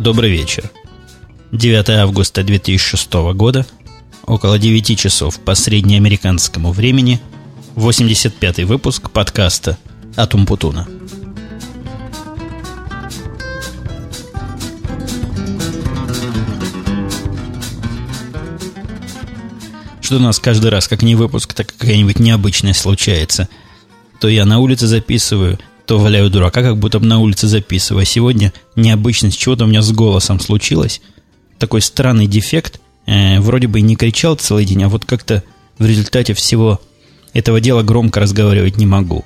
Добрый вечер. 9 августа 2006 года, около 9 часов по среднеамериканскому времени, 85-й выпуск подкаста от Умпутуна. Что у нас каждый раз, как не выпуск, так какая-нибудь необычная случается. То я на улице записываю – то валяю дурака, как будто бы на улице записываю. А сегодня необычность чего-то у меня с голосом случилось. Такой странный дефект. Э, вроде бы и не кричал целый день, а вот как-то в результате всего этого дела громко разговаривать не могу.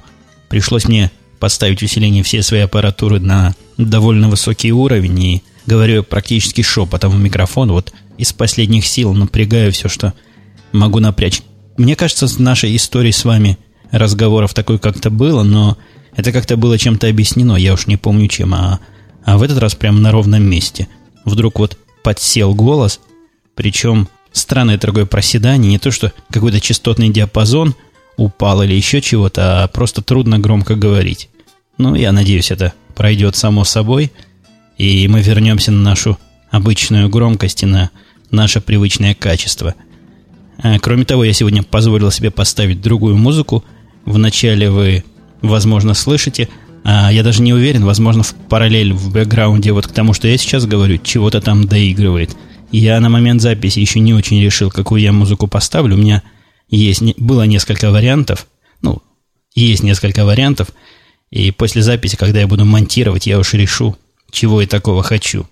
Пришлось мне поставить усиление всей своей аппаратуры на довольно высокий уровень и говорю практически шепотом в микрофон. Вот из последних сил напрягаю все, что могу напрячь. Мне кажется, с нашей историей с вами разговоров такой как-то было, но это как-то было чем-то объяснено, я уж не помню чем, а, а в этот раз прямо на ровном месте. Вдруг вот подсел голос, причем странное дорогое проседание, не то что какой-то частотный диапазон упал или еще чего-то, а просто трудно громко говорить. Ну, я надеюсь, это пройдет само собой, и мы вернемся на нашу обычную громкость и на наше привычное качество. А, кроме того, я сегодня позволил себе поставить другую музыку. Вначале вы возможно, слышите. А я даже не уверен, возможно, в параллель в бэкграунде вот к тому, что я сейчас говорю, чего-то там доигрывает. Я на момент записи еще не очень решил, какую я музыку поставлю. У меня есть, было несколько вариантов. Ну, есть несколько вариантов. И после записи, когда я буду монтировать, я уж решу, чего я такого хочу.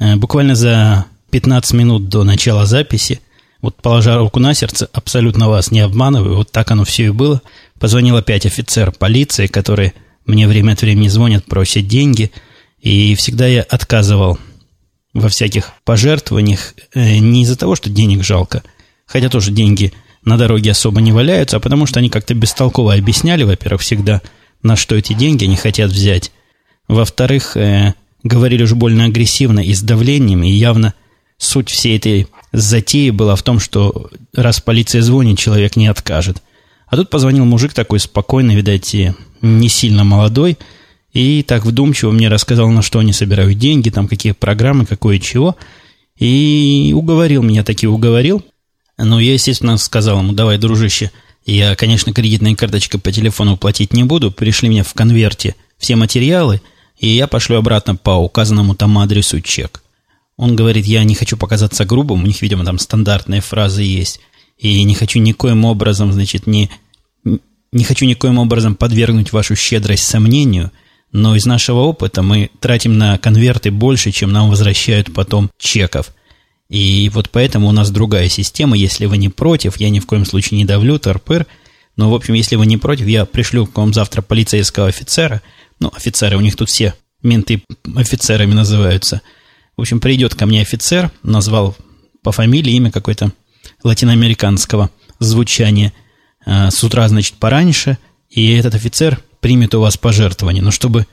Э, буквально за 15 минут до начала записи, вот положа руку на сердце, абсолютно вас не обманываю, вот так оно все и было – Позвонил опять офицер полиции, который мне время от времени звонят, просят деньги, и всегда я отказывал во всяких пожертвованиях э, не из-за того, что денег жалко, хотя тоже деньги на дороге особо не валяются, а потому что они как-то бестолково объясняли, во-первых, всегда, на что эти деньги они хотят взять. Во-вторых, э, говорили уж больно агрессивно и с давлением, и явно суть всей этой затеи была в том, что раз полиция звонит, человек не откажет – а тут позвонил мужик такой спокойный, видать, не сильно молодой, и так вдумчиво мне рассказал, на что они собирают деньги, там какие программы, какое чего. И уговорил меня, таки уговорил. Ну, я, естественно, сказал ему, давай, дружище, я, конечно, кредитной карточкой по телефону платить не буду, пришли мне в конверте все материалы, и я пошлю обратно по указанному там адресу чек. Он говорит, я не хочу показаться грубым, у них, видимо, там стандартные фразы есть, и не хочу никоим образом, значит, не не хочу никоим образом подвергнуть вашу щедрость сомнению, но из нашего опыта мы тратим на конверты больше, чем нам возвращают потом чеков. И вот поэтому у нас другая система. Если вы не против, я ни в коем случае не давлю, торпыр, но, в общем, если вы не против, я пришлю к вам завтра полицейского офицера. Ну, офицеры, у них тут все менты офицерами называются. В общем, придет ко мне офицер, назвал по фамилии имя какой-то латиноамериканского звучания – с утра, значит, пораньше, и этот офицер примет у вас пожертвование. Но чтобы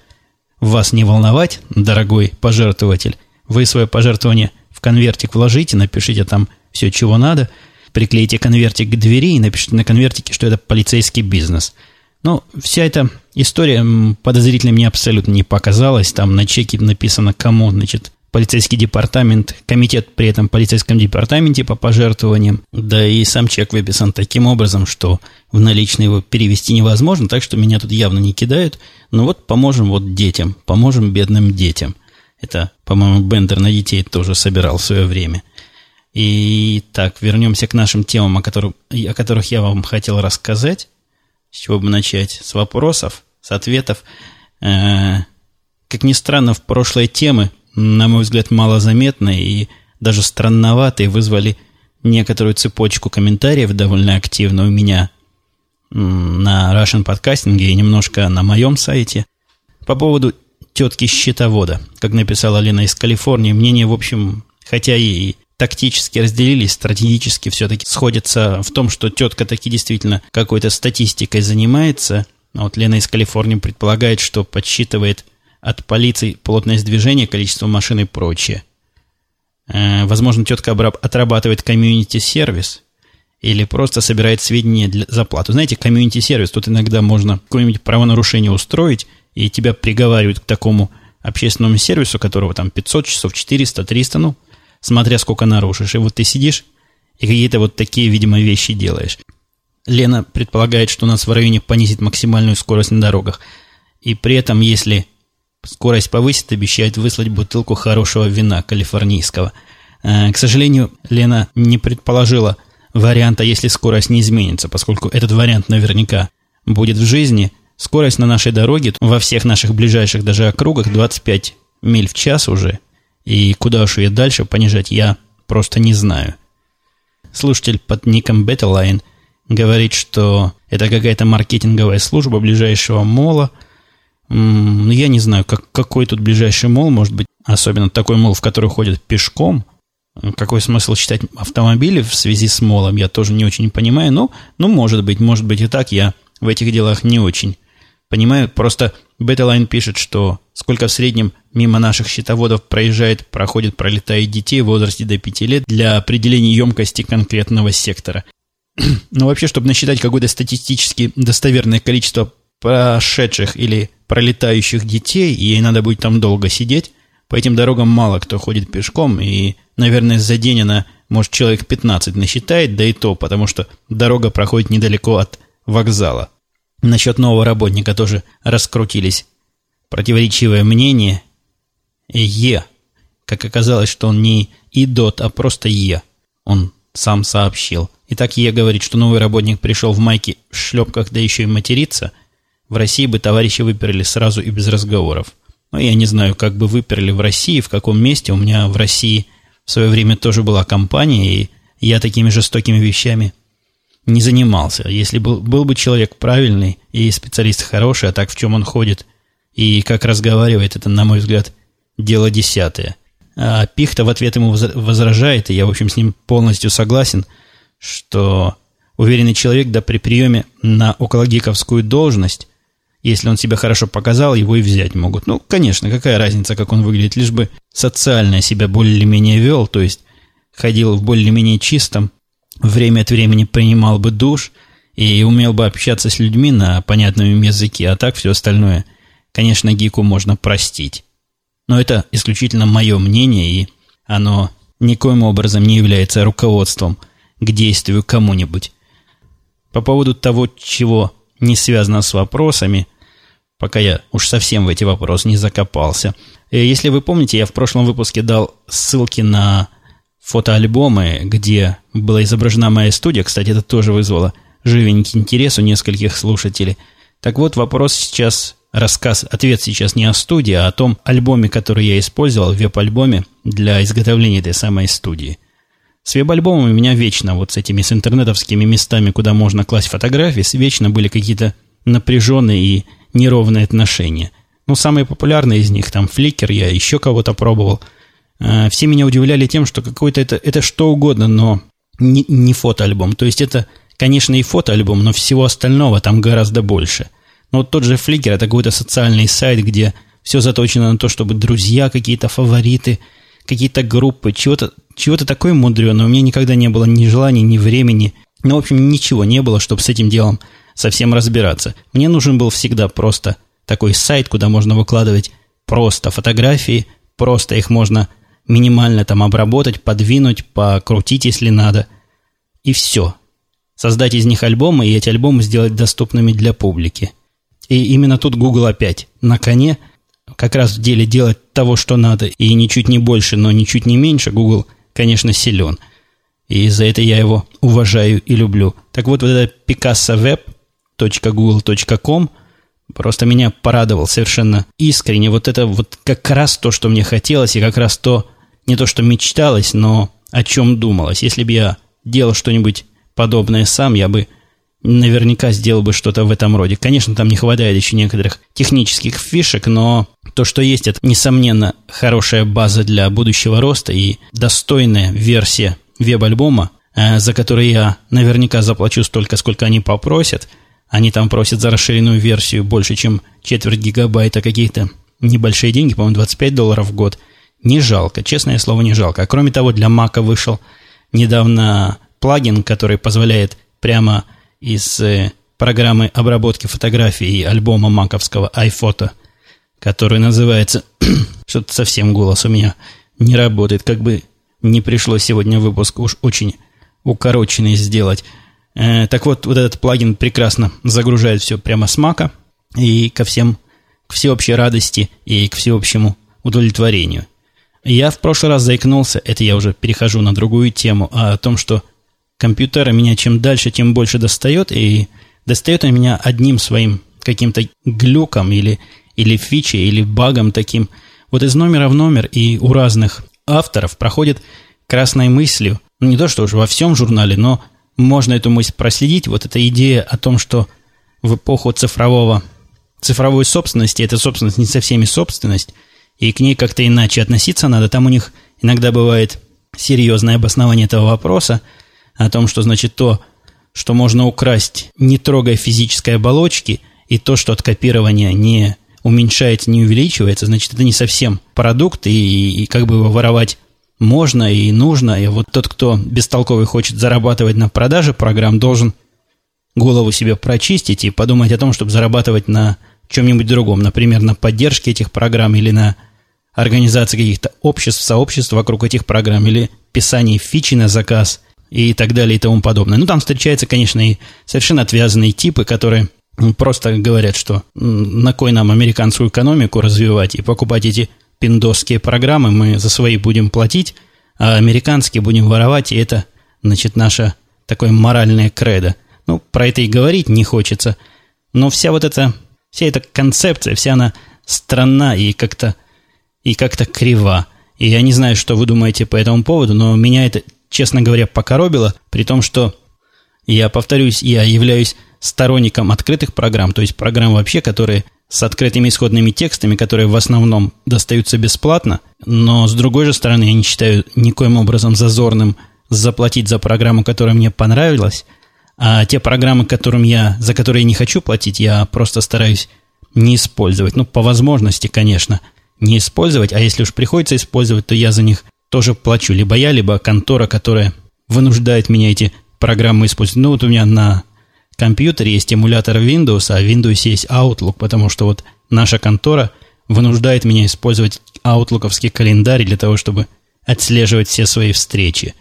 вас не волновать, дорогой пожертвователь, вы свое пожертвование в конвертик вложите, напишите там все, чего надо, приклейте конвертик к двери и напишите на конвертике, что это полицейский бизнес. Ну, вся эта история подозрительной мне абсолютно не показалась. Там на чеке написано, кому, значит, полицейский департамент, комитет при этом полицейском департаменте по пожертвованиям, да и сам чек выписан таким образом, что в наличные его перевести невозможно, так что меня тут явно не кидают. Но вот поможем вот детям, поможем бедным детям. Это, по-моему, Бендер на детей тоже собирал в свое время. И так, вернемся к нашим темам, о которых, о которых я вам хотел рассказать. С чего бы начать? С вопросов, с ответов. Э-э- как ни странно, в прошлой темы на мой взгляд, малозаметные и даже странноватые, вызвали некоторую цепочку комментариев довольно активно у меня на Russian Podcasting и немножко на моем сайте по поводу тетки счетовода. Как написала Лена из Калифорнии, мнения, в общем, хотя и тактически разделились, стратегически все-таки сходятся в том, что тетка таки действительно какой-то статистикой занимается. А вот Лена из Калифорнии предполагает, что подсчитывает от полиции плотность движения, количество машин и прочее. Э, возможно, тетка отрабатывает комьюнити-сервис или просто собирает сведения для заплату. Знаете, комьюнити-сервис, тут иногда можно какое-нибудь правонарушение устроить, и тебя приговаривают к такому общественному сервису, которого там 500 часов, 400, 300, ну, смотря сколько нарушишь. И вот ты сидишь и какие-то вот такие, видимо, вещи делаешь. Лена предполагает, что у нас в районе понизит максимальную скорость на дорогах. И при этом, если скорость повысит, обещает выслать бутылку хорошего вина калифорнийского. Э, к сожалению, Лена не предположила варианта, если скорость не изменится, поскольку этот вариант наверняка будет в жизни. Скорость на нашей дороге во всех наших ближайших даже округах 25 миль в час уже. И куда уж ее дальше понижать, я просто не знаю. Слушатель под ником Betterline говорит, что это какая-то маркетинговая служба ближайшего мола. Ну, я не знаю, как, какой тут ближайший мол может быть, особенно такой мол, в который ходят пешком. Какой смысл считать автомобили в связи с молом, я тоже не очень понимаю. Но, ну, может быть, может быть и так, я в этих делах не очень понимаю. Просто Беталайн пишет, что сколько в среднем мимо наших счетоводов проезжает, проходит, пролетает детей в возрасте до 5 лет для определения емкости конкретного сектора. Но вообще, чтобы насчитать какое-то статистически достоверное количество прошедших или пролетающих детей, ей надо будет там долго сидеть. По этим дорогам мало кто ходит пешком, и, наверное, за день она, может, человек 15 насчитает, да и то, потому что дорога проходит недалеко от вокзала. Насчет нового работника тоже раскрутились противоречивое мнение. Е. Как оказалось, что он не идот, а просто Е. Он сам сообщил. Итак, Е говорит, что новый работник пришел в майке в шлепках, да еще и материться. В России бы товарищи выперли сразу и без разговоров. Но я не знаю, как бы выперли в России, в каком месте. У меня в России в свое время тоже была компания, и я такими жестокими вещами не занимался. Если был, был бы человек правильный и специалист хороший, а так в чем он ходит и как разговаривает, это, на мой взгляд, дело десятое. А Пихта в ответ ему возражает, и я, в общем, с ним полностью согласен, что уверенный человек, да при приеме на окологиковскую должность, если он себя хорошо показал, его и взять могут. Ну, конечно, какая разница, как он выглядит, лишь бы социально себя более-менее вел, то есть ходил в более-менее чистом, время от времени принимал бы душ и умел бы общаться с людьми на понятном им языке, а так все остальное, конечно, Гику можно простить. Но это исключительно мое мнение, и оно никоим образом не является руководством к действию кому-нибудь. По поводу того, чего не связано с вопросами, пока я уж совсем в эти вопросы не закопался. Э, если вы помните, я в прошлом выпуске дал ссылки на фотоальбомы, где была изображена моя студия. Кстати, это тоже вызвало живенький интерес у нескольких слушателей. Так вот, вопрос сейчас, рассказ, ответ сейчас не о студии, а о том альбоме, который я использовал, веб-альбоме для изготовления этой самой студии. С веб-альбомом у меня вечно, вот с этими с интернетовскими местами, куда можно класть фотографии, вечно были какие-то напряженные и неровные отношения. Ну, самые популярные из них, там, Flickr, я еще кого-то пробовал – Э, все меня удивляли тем, что какой-то это, это что угодно, но не, не фотоальбом. То есть это, конечно, и фотоальбом, но всего остального там гораздо больше. Но вот тот же Flickr – это какой-то социальный сайт, где все заточено на то, чтобы друзья, какие-то фавориты, какие-то группы, чего-то чего такое мудреное. У меня никогда не было ни желания, ни времени. Ну, в общем, ничего не было, чтобы с этим делом совсем разбираться. Мне нужен был всегда просто такой сайт, куда можно выкладывать просто фотографии, просто их можно минимально там обработать, подвинуть, покрутить, если надо. И все. Создать из них альбомы и эти альбомы сделать доступными для публики. И именно тут Google опять на коне, как раз в деле делать того, что надо, и ничуть не больше, но ничуть не меньше, Google, конечно, силен. И за это я его уважаю и люблю. Так вот, вот это picassoweb.google.com просто меня порадовал совершенно искренне. Вот это вот как раз то, что мне хотелось, и как раз то, не то что мечталось, но о чем думалось. Если бы я делал что-нибудь подобное сам, я бы наверняка сделал бы что-то в этом роде. Конечно, там не хватает еще некоторых технических фишек, но то, что есть, это, несомненно, хорошая база для будущего роста и достойная версия веб-альбома, э, за который я наверняка заплачу столько, сколько они попросят. Они там просят за расширенную версию больше, чем четверть гигабайта какие-то небольшие деньги, по-моему, 25 долларов в год – не жалко, честное слово, не жалко. А кроме того, для Мака вышел недавно плагин, который позволяет прямо из э, программы обработки фотографий альбома маковского iPhoto который называется... Что-то совсем голос у меня не работает, как бы не пришлось сегодня выпуск уж очень укороченный сделать. Э, так вот, вот этот плагин прекрасно загружает все прямо с мака и ко всем, к всеобщей радости и к всеобщему удовлетворению. Я в прошлый раз заикнулся, это я уже перехожу на другую тему, о том, что компьютер меня чем дальше, тем больше достает, и достает он меня одним своим каким-то глюком или, или фичей, или багом таким. Вот из номера в номер и у разных авторов проходит красной мыслью, ну не то что уже во всем журнале, но можно эту мысль проследить, вот эта идея о том, что в эпоху цифрового, цифровой собственности, эта собственность не со всеми собственность, и к ней как-то иначе относиться надо. Там у них иногда бывает серьезное обоснование этого вопроса о том, что значит то, что можно украсть, не трогая физической оболочки, и то, что от копирования не уменьшается, не увеличивается, значит, это не совсем продукт, и, и как бы его воровать можно и нужно. И вот тот, кто бестолковый хочет зарабатывать на продаже программ, должен голову себе прочистить и подумать о том, чтобы зарабатывать на чем-нибудь другом, например, на поддержке этих программ или на организации каких-то обществ, сообществ вокруг этих программ, или писании фичи на заказ и так далее и тому подобное. Ну, там встречаются, конечно, и совершенно отвязанные типы, которые просто говорят, что на кой нам американскую экономику развивать и покупать эти пиндосские программы, мы за свои будем платить, а американские будем воровать, и это, значит, наше такое моральное кредо. Ну, про это и говорить не хочется, но вся вот эта, вся эта концепция, вся она странна и как-то и как-то крива. И я не знаю, что вы думаете по этому поводу, но меня это, честно говоря, покоробило, при том, что я повторюсь, я являюсь сторонником открытых программ, то есть программ вообще, которые с открытыми исходными текстами, которые в основном достаются бесплатно, но с другой же стороны я не считаю никоим образом зазорным заплатить за программу, которая мне понравилась, а те программы, которым я, за которые не хочу платить, я просто стараюсь не использовать. Ну, по возможности, конечно, не использовать, а если уж приходится использовать, то я за них тоже плачу. Либо я, либо контора, которая вынуждает меня эти программы использовать. Ну, вот у меня на компьютере есть эмулятор Windows, а в Windows есть Outlook, потому что вот наша контора вынуждает меня использовать аутлуковский календарь для того, чтобы отслеживать все свои встречи.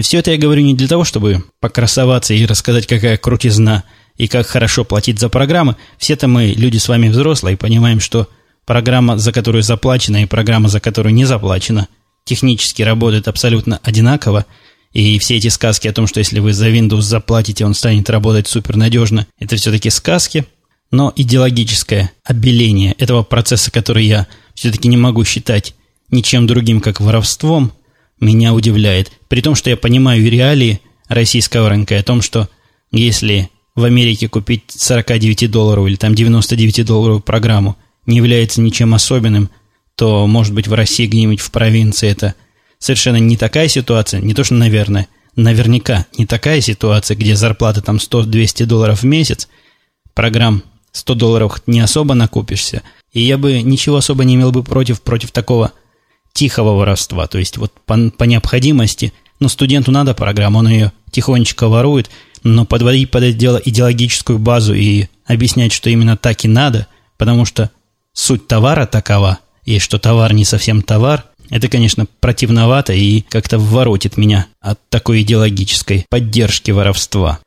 Все это я говорю не для того, чтобы покрасоваться и рассказать, какая крутизна и как хорошо платить за программы. Все-то мы, люди с вами взрослые, понимаем, что программа, за которую заплачено, и программа, за которую не заплачено, технически работают абсолютно одинаково – и все эти сказки о том, что если вы за Windows заплатите, он станет работать супернадежно, это все-таки сказки. Но идеологическое обеление этого процесса, который я все-таки не могу считать ничем другим, как воровством, меня удивляет. При том, что я понимаю реалии российского рынка о том, что если в Америке купить 49 долларов или там 99 долларовую программу не является ничем особенным, то, может быть, в России где-нибудь в провинции это – совершенно не такая ситуация, не то что, наверное, наверняка не такая ситуация, где зарплата там 100-200 долларов в месяц, программ 100 долларов не особо накупишься, и я бы ничего особо не имел бы против, против такого тихого воровства, то есть вот по, по необходимости, ну, студенту надо программу, он ее тихонечко ворует, но подводить под это дело идеологическую базу и объяснять, что именно так и надо, потому что суть товара такова, и что товар не совсем товар, это, конечно, противновато и как-то воротит меня от такой идеологической поддержки воровства.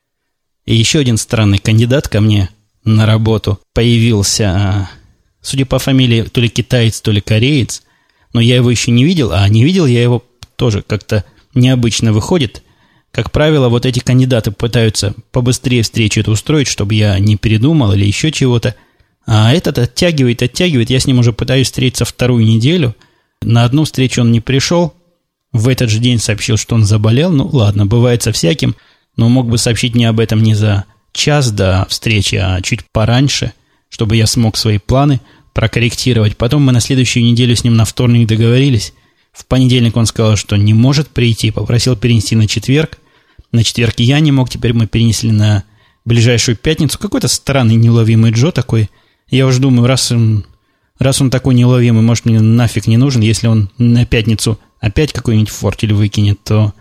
И еще один странный кандидат ко мне на работу появился, а, судя по фамилии, то ли китаец, то ли кореец, но я его еще не видел, а не видел я его тоже как-то необычно выходит. Как правило, вот эти кандидаты пытаются побыстрее встречу эту устроить, чтобы я не передумал или еще чего-то. А этот оттягивает, оттягивает. Я с ним уже пытаюсь встретиться вторую неделю – на одну встречу он не пришел, в этот же день сообщил, что он заболел. Ну, ладно, бывает со всяким, но мог бы сообщить не об этом не за час до встречи, а чуть пораньше, чтобы я смог свои планы прокорректировать. Потом мы на следующую неделю с ним на вторник договорились. В понедельник он сказал, что не может прийти, попросил перенести на четверг. На четверг я не мог, теперь мы перенесли на ближайшую пятницу. Какой-то странный неуловимый Джо такой. Я уже думаю, раз Раз он такой неуловимый, может, мне нафиг не нужен, если он на пятницу опять какой-нибудь фортель выкинет, то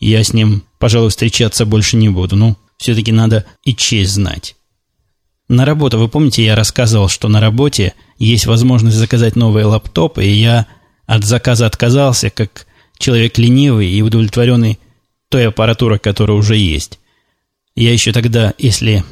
я с ним, пожалуй, встречаться больше не буду. Ну, все-таки надо и честь знать. на работу, вы помните, я рассказывал, что на работе есть возможность заказать новые лаптопы, и я от заказа отказался, как человек ленивый и удовлетворенный той аппаратурой, которая уже есть. Я еще тогда, если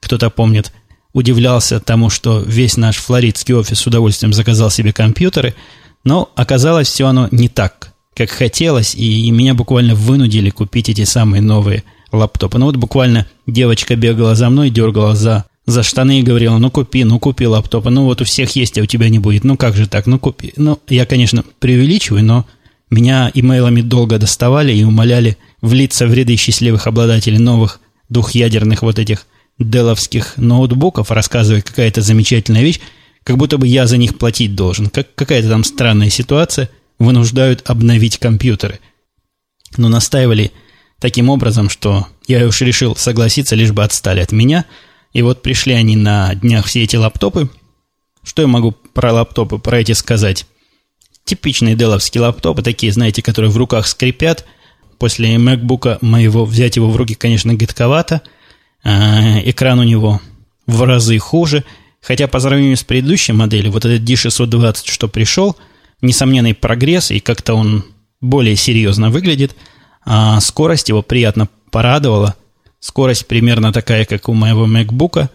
кто-то помнит, удивлялся тому, что весь наш флоридский офис с удовольствием заказал себе компьютеры, но оказалось все оно не так, как хотелось, и меня буквально вынудили купить эти самые новые лаптопы. Ну вот буквально девочка бегала за мной, дергала за, за штаны и говорила, ну купи, ну купи лаптопы, ну вот у всех есть, а у тебя не будет, ну как же так, ну купи. Ну, я, конечно, преувеличиваю, но меня имейлами долго доставали и умоляли влиться в ряды счастливых обладателей новых двухъядерных вот этих деловских ноутбуков, рассказывая какая-то замечательная вещь, как будто бы я за них платить должен. Как какая-то там странная ситуация вынуждают обновить компьютеры. Но настаивали таким образом, что я уж решил согласиться, лишь бы отстали от меня. И вот пришли они на днях все эти лаптопы. Что я могу про лаптопы, про эти сказать? Типичные деловские лаптопы, такие, знаете, которые в руках скрипят. После MacBook моего взять его в руки, конечно, а, экран у него в разы хуже, хотя по сравнению с предыдущей моделью, вот этот D620, что пришел, несомненный прогресс, и как-то он более серьезно выглядит, а скорость его приятно порадовала. Скорость примерно такая, как у моего MacBook.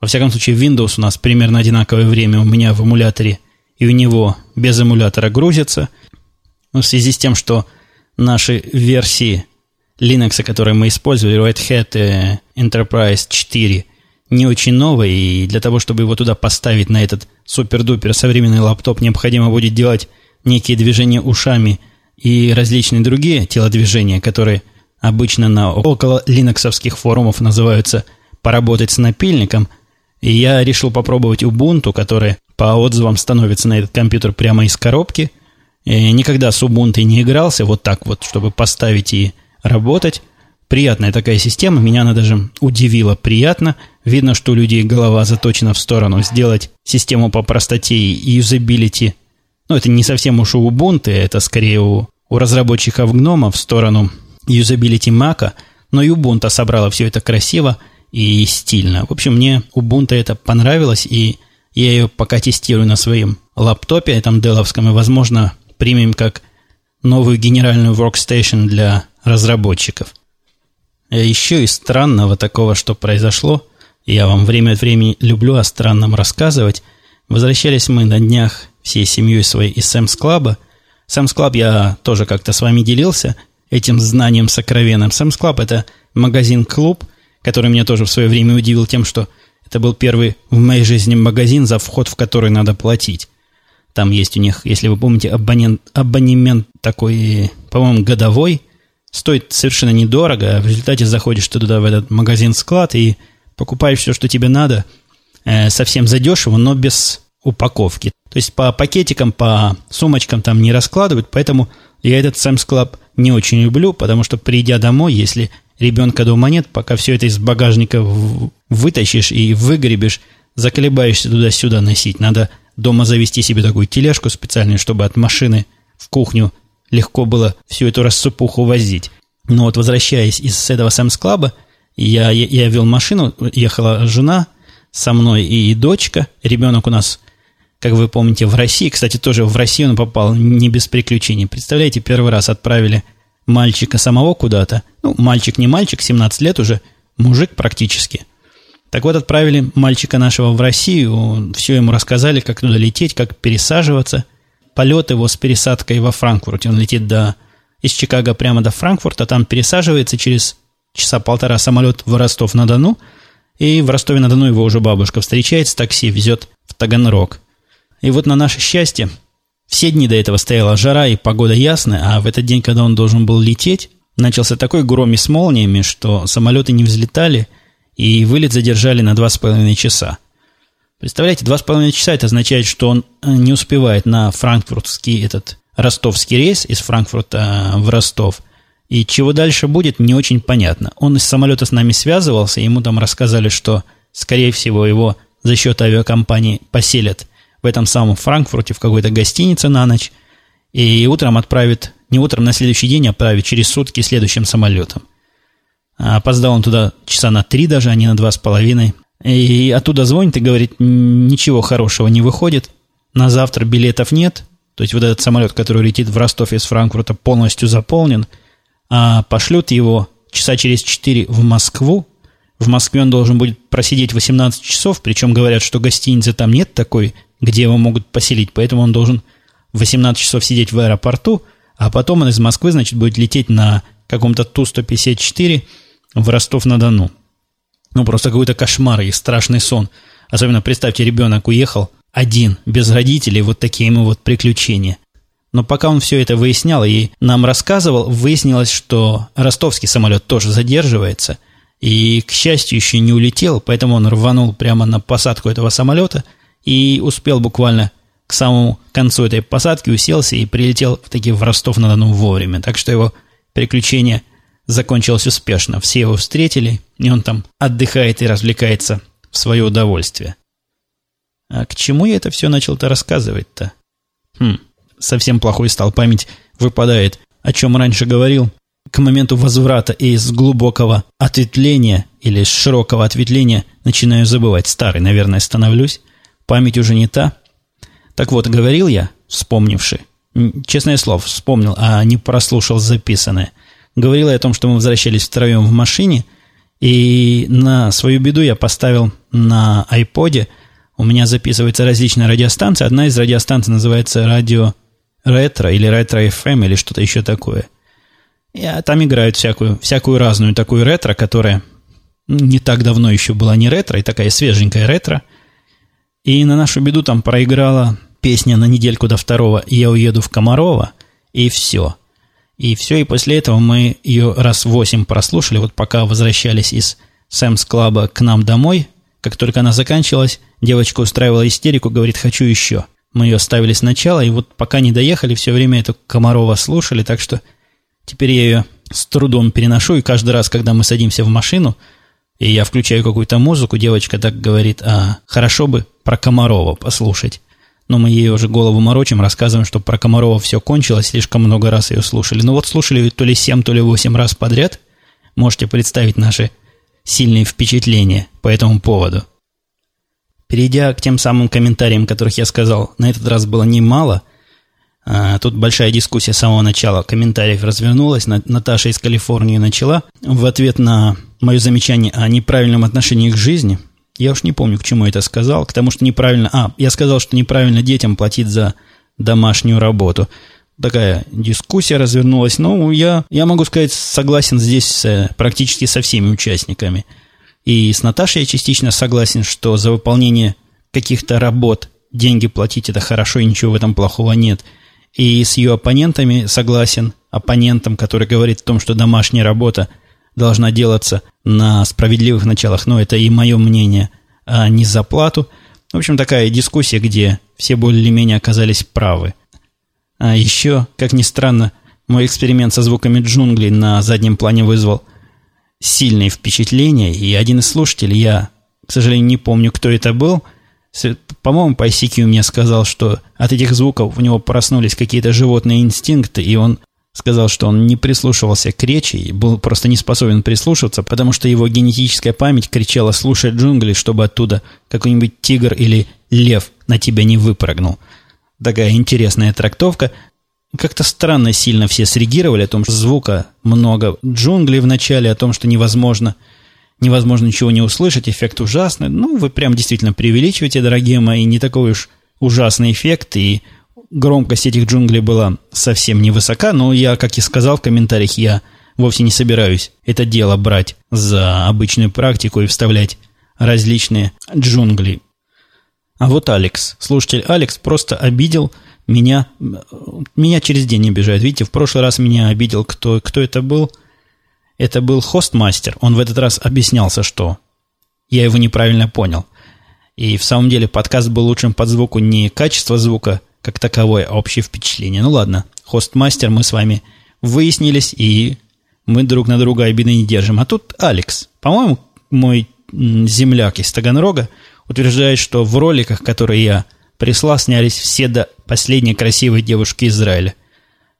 Во всяком случае, Windows у нас примерно одинаковое время у меня в эмуляторе, и у него без эмулятора грузится. Но в связи с тем, что наши версии Linux, который мы использовали, Red Hat э, Enterprise 4, не очень новый, и для того, чтобы его туда поставить на этот супер-дупер современный лаптоп, необходимо будет делать некие движения ушами и различные другие телодвижения, которые обычно на около линоксовских форумов называются «поработать с напильником», и я решил попробовать Ubuntu, который по отзывам становится на этот компьютер прямо из коробки. И никогда с Ubuntu не игрался вот так вот, чтобы поставить и работать. Приятная такая система, меня она даже удивила приятно. Видно, что у людей голова заточена в сторону сделать систему по простоте и юзабилити. Ну, это не совсем уж у Ubuntu, это скорее у, у разработчиков гнома в сторону юзабилити Mac, но и Ubuntu собрала все это красиво и стильно. В общем, мне Ubuntu это понравилось, и я ее пока тестирую на своем лаптопе, этом деловском, и, возможно, примем как новую генеральную workstation для разработчиков. А еще из странного такого, что произошло, я вам время от времени люблю о странном рассказывать, возвращались мы на днях всей семьей своей из Сэмс Клаба. Sam's Club я тоже как-то с вами делился этим знанием сокровенным. Сэмс Клаб – это магазин-клуб, который меня тоже в свое время удивил тем, что это был первый в моей жизни магазин, за вход в который надо платить. Там есть у них, если вы помните, абонент, абонемент такой, по-моему, годовой – стоит совершенно недорого, а в результате заходишь ты туда в этот магазин-склад и покупаешь все, что тебе надо, э, совсем задешево, но без упаковки. То есть по пакетикам, по сумочкам там не раскладывают, поэтому я этот Sam's Club не очень люблю, потому что придя домой, если ребенка дома нет, пока все это из багажника вытащишь и выгребешь, заколебаешься туда-сюда носить. Надо дома завести себе такую тележку специальную, чтобы от машины в кухню легко было всю эту рассыпуху возить. Но вот возвращаясь из этого Сэмс Клаба, я, я, я вел машину, ехала жена со мной и дочка. Ребенок у нас, как вы помните, в России. Кстати, тоже в Россию он попал не без приключений. Представляете, первый раз отправили мальчика самого куда-то. Ну, мальчик не мальчик, 17 лет уже, мужик практически. Так вот, отправили мальчика нашего в Россию, все ему рассказали, как туда лететь, как пересаживаться – полет его с пересадкой во Франкфурте. Он летит до, из Чикаго прямо до Франкфурта, там пересаживается через часа полтора самолет в Ростов-на-Дону, и в Ростове-на-Дону его уже бабушка встречает с такси, везет в Таганрог. И вот на наше счастье, все дни до этого стояла жара и погода ясная, а в этот день, когда он должен был лететь, начался такой гром с молниями, что самолеты не взлетали, и вылет задержали на два с половиной часа. Представляете, два с половиной часа это означает, что он э, не успевает на франкфуртский этот ростовский рейс из Франкфурта в Ростов. И чего дальше будет, не очень понятно. Он из самолета с нами связывался, ему там рассказали, что, скорее всего, его за счет авиакомпании поселят в этом самом Франкфурте в какой-то гостинице на ночь, и утром отправят, не утром, на следующий день отправят через сутки следующим самолетом. А опоздал он туда часа на три даже, а не на два с половиной. И оттуда звонит и говорит, ничего хорошего не выходит, на завтра билетов нет, то есть вот этот самолет, который летит в Ростов из Франкфурта, полностью заполнен, а пошлют его часа через 4 в Москву. В Москве он должен будет просидеть 18 часов, причем говорят, что гостиницы там нет такой, где его могут поселить, поэтому он должен 18 часов сидеть в аэропорту, а потом он из Москвы, значит, будет лететь на каком-то Ту-154 в Ростов-на-Дону. Ну, просто какой-то кошмар и страшный сон. Особенно представьте, ребенок уехал один, без родителей, вот такие ему вот приключения. Но пока он все это выяснял и нам рассказывал, выяснилось, что ростовский самолет тоже задерживается. И, к счастью, еще не улетел, поэтому он рванул прямо на посадку этого самолета и успел буквально к самому концу этой посадки, уселся и прилетел в таки в Ростов-на-Дону вовремя. Так что его приключение закончилось успешно. Все его встретили, и он там отдыхает и развлекается в свое удовольствие. А к чему я это все начал-то рассказывать-то? Хм, совсем плохой стал, память выпадает. О чем раньше говорил? К моменту возврата из глубокого ответвления или широкого ответвления начинаю забывать. Старый, наверное, становлюсь. Память уже не та. Так вот, говорил я, вспомнивши, честное слово, вспомнил, а не прослушал записанное. Говорил я о том, что мы возвращались втроем в машине, и на свою беду я поставил на айподе, у меня записываются различные радиостанции. Одна из радиостанций называется радио ретро или ретро FM или что-то еще такое. И там играют всякую, всякую разную такую ретро, которая не так давно еще была не ретро, и такая свеженькая ретро. И на нашу беду там проиграла песня на недельку до второго «Я уеду в Комарова», и все. И все, и после этого мы ее раз восемь прослушали, вот пока возвращались из Сэмс Клаба к нам домой. Как только она заканчивалась, девочка устраивала истерику, говорит «хочу еще». Мы ее ставили сначала, и вот пока не доехали, все время эту Комарова слушали, так что теперь я ее с трудом переношу, и каждый раз, когда мы садимся в машину, и я включаю какую-то музыку, девочка так говорит, а хорошо бы про Комарова послушать. Но мы ей уже голову морочим, рассказываем, что про Комарова все кончилось, слишком много раз ее слушали. Ну вот слушали то ли 7, то ли 8 раз подряд. Можете представить наши сильные впечатления по этому поводу. Перейдя к тем самым комментариям, которых я сказал, на этот раз было немало. А, тут большая дискуссия с самого начала комментариев развернулась. Наташа из Калифорнии начала. В ответ на мое замечание о неправильном отношении к жизни, я уж не помню, к чему это сказал, к тому, что неправильно... А, я сказал, что неправильно детям платить за домашнюю работу. Такая дискуссия развернулась. Ну, я, я могу сказать, согласен здесь с, практически со всеми участниками – и с Наташей я частично согласен, что за выполнение каких-то работ деньги платить это хорошо, и ничего в этом плохого нет. И с ее оппонентами согласен, оппонентом, который говорит о том, что домашняя работа должна делаться на справедливых началах, но это и мое мнение, а не за плату. В общем, такая дискуссия, где все более-менее оказались правы. А еще, как ни странно, мой эксперимент со звуками джунглей на заднем плане вызвал – сильные впечатления, и один из слушателей, я, к сожалению, не помню, кто это был, по-моему, по ICQ мне сказал, что от этих звуков у него проснулись какие-то животные инстинкты, и он сказал, что он не прислушивался к речи и был просто не способен прислушиваться, потому что его генетическая память кричала «слушай джунгли», чтобы оттуда какой-нибудь тигр или лев на тебя не выпрыгнул. Такая интересная трактовка. Как-то странно сильно все среагировали о том, что звука много, джунглей в начале, о том, что невозможно, невозможно ничего не услышать, эффект ужасный. Ну, вы прям действительно преувеличиваете, дорогие мои, не такой уж ужасный эффект, и громкость этих джунглей была совсем невысока, но я, как и сказал в комментариях, я вовсе не собираюсь это дело брать за обычную практику и вставлять различные джунгли. А вот Алекс, слушатель Алекс просто обидел – меня, меня через день обижают. Видите, в прошлый раз меня обидел, кто, кто это был. Это был хостмастер. Он в этот раз объяснялся, что я его неправильно понял. И в самом деле подкаст был лучшим под звуку не качество звука как таковое, а общее впечатление. Ну ладно, хостмастер, мы с вами выяснились, и мы друг на друга обиды не держим. А тут Алекс, по-моему, мой земляк из Таганрога, утверждает, что в роликах, которые я прислал, снялись все до последней красивой девушки Израиля.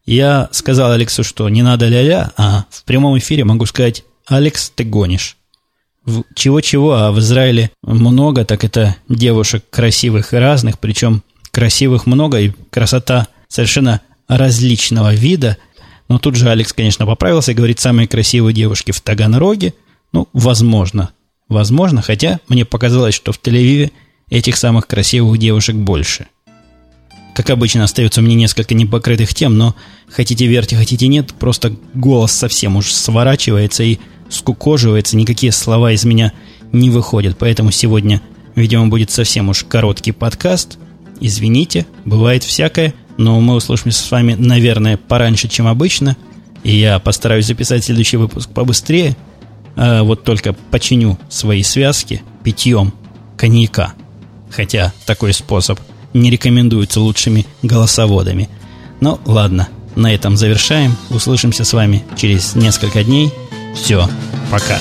Я сказал Алексу, что не надо ля-ля, а в прямом эфире могу сказать «Алекс, ты гонишь». чего-чего, а в Израиле много, так это девушек красивых и разных, причем красивых много, и красота совершенно различного вида. Но тут же Алекс, конечно, поправился и говорит, самые красивые девушки в Таганроге. Ну, возможно, возможно, хотя мне показалось, что в Тель-Авиве этих самых красивых девушек больше. Как обычно, остается мне несколько непокрытых тем, но хотите верьте, хотите нет, просто голос совсем уж сворачивается и скукоживается, никакие слова из меня не выходят. Поэтому сегодня, видимо, будет совсем уж короткий подкаст. Извините, бывает всякое, но мы услышимся с вами, наверное, пораньше, чем обычно. И я постараюсь записать следующий выпуск побыстрее. А вот только починю свои связки питьем коньяка. Хотя такой способ не рекомендуется лучшими голосоводами. Ну, ладно, на этом завершаем. Услышимся с вами через несколько дней. Все, пока.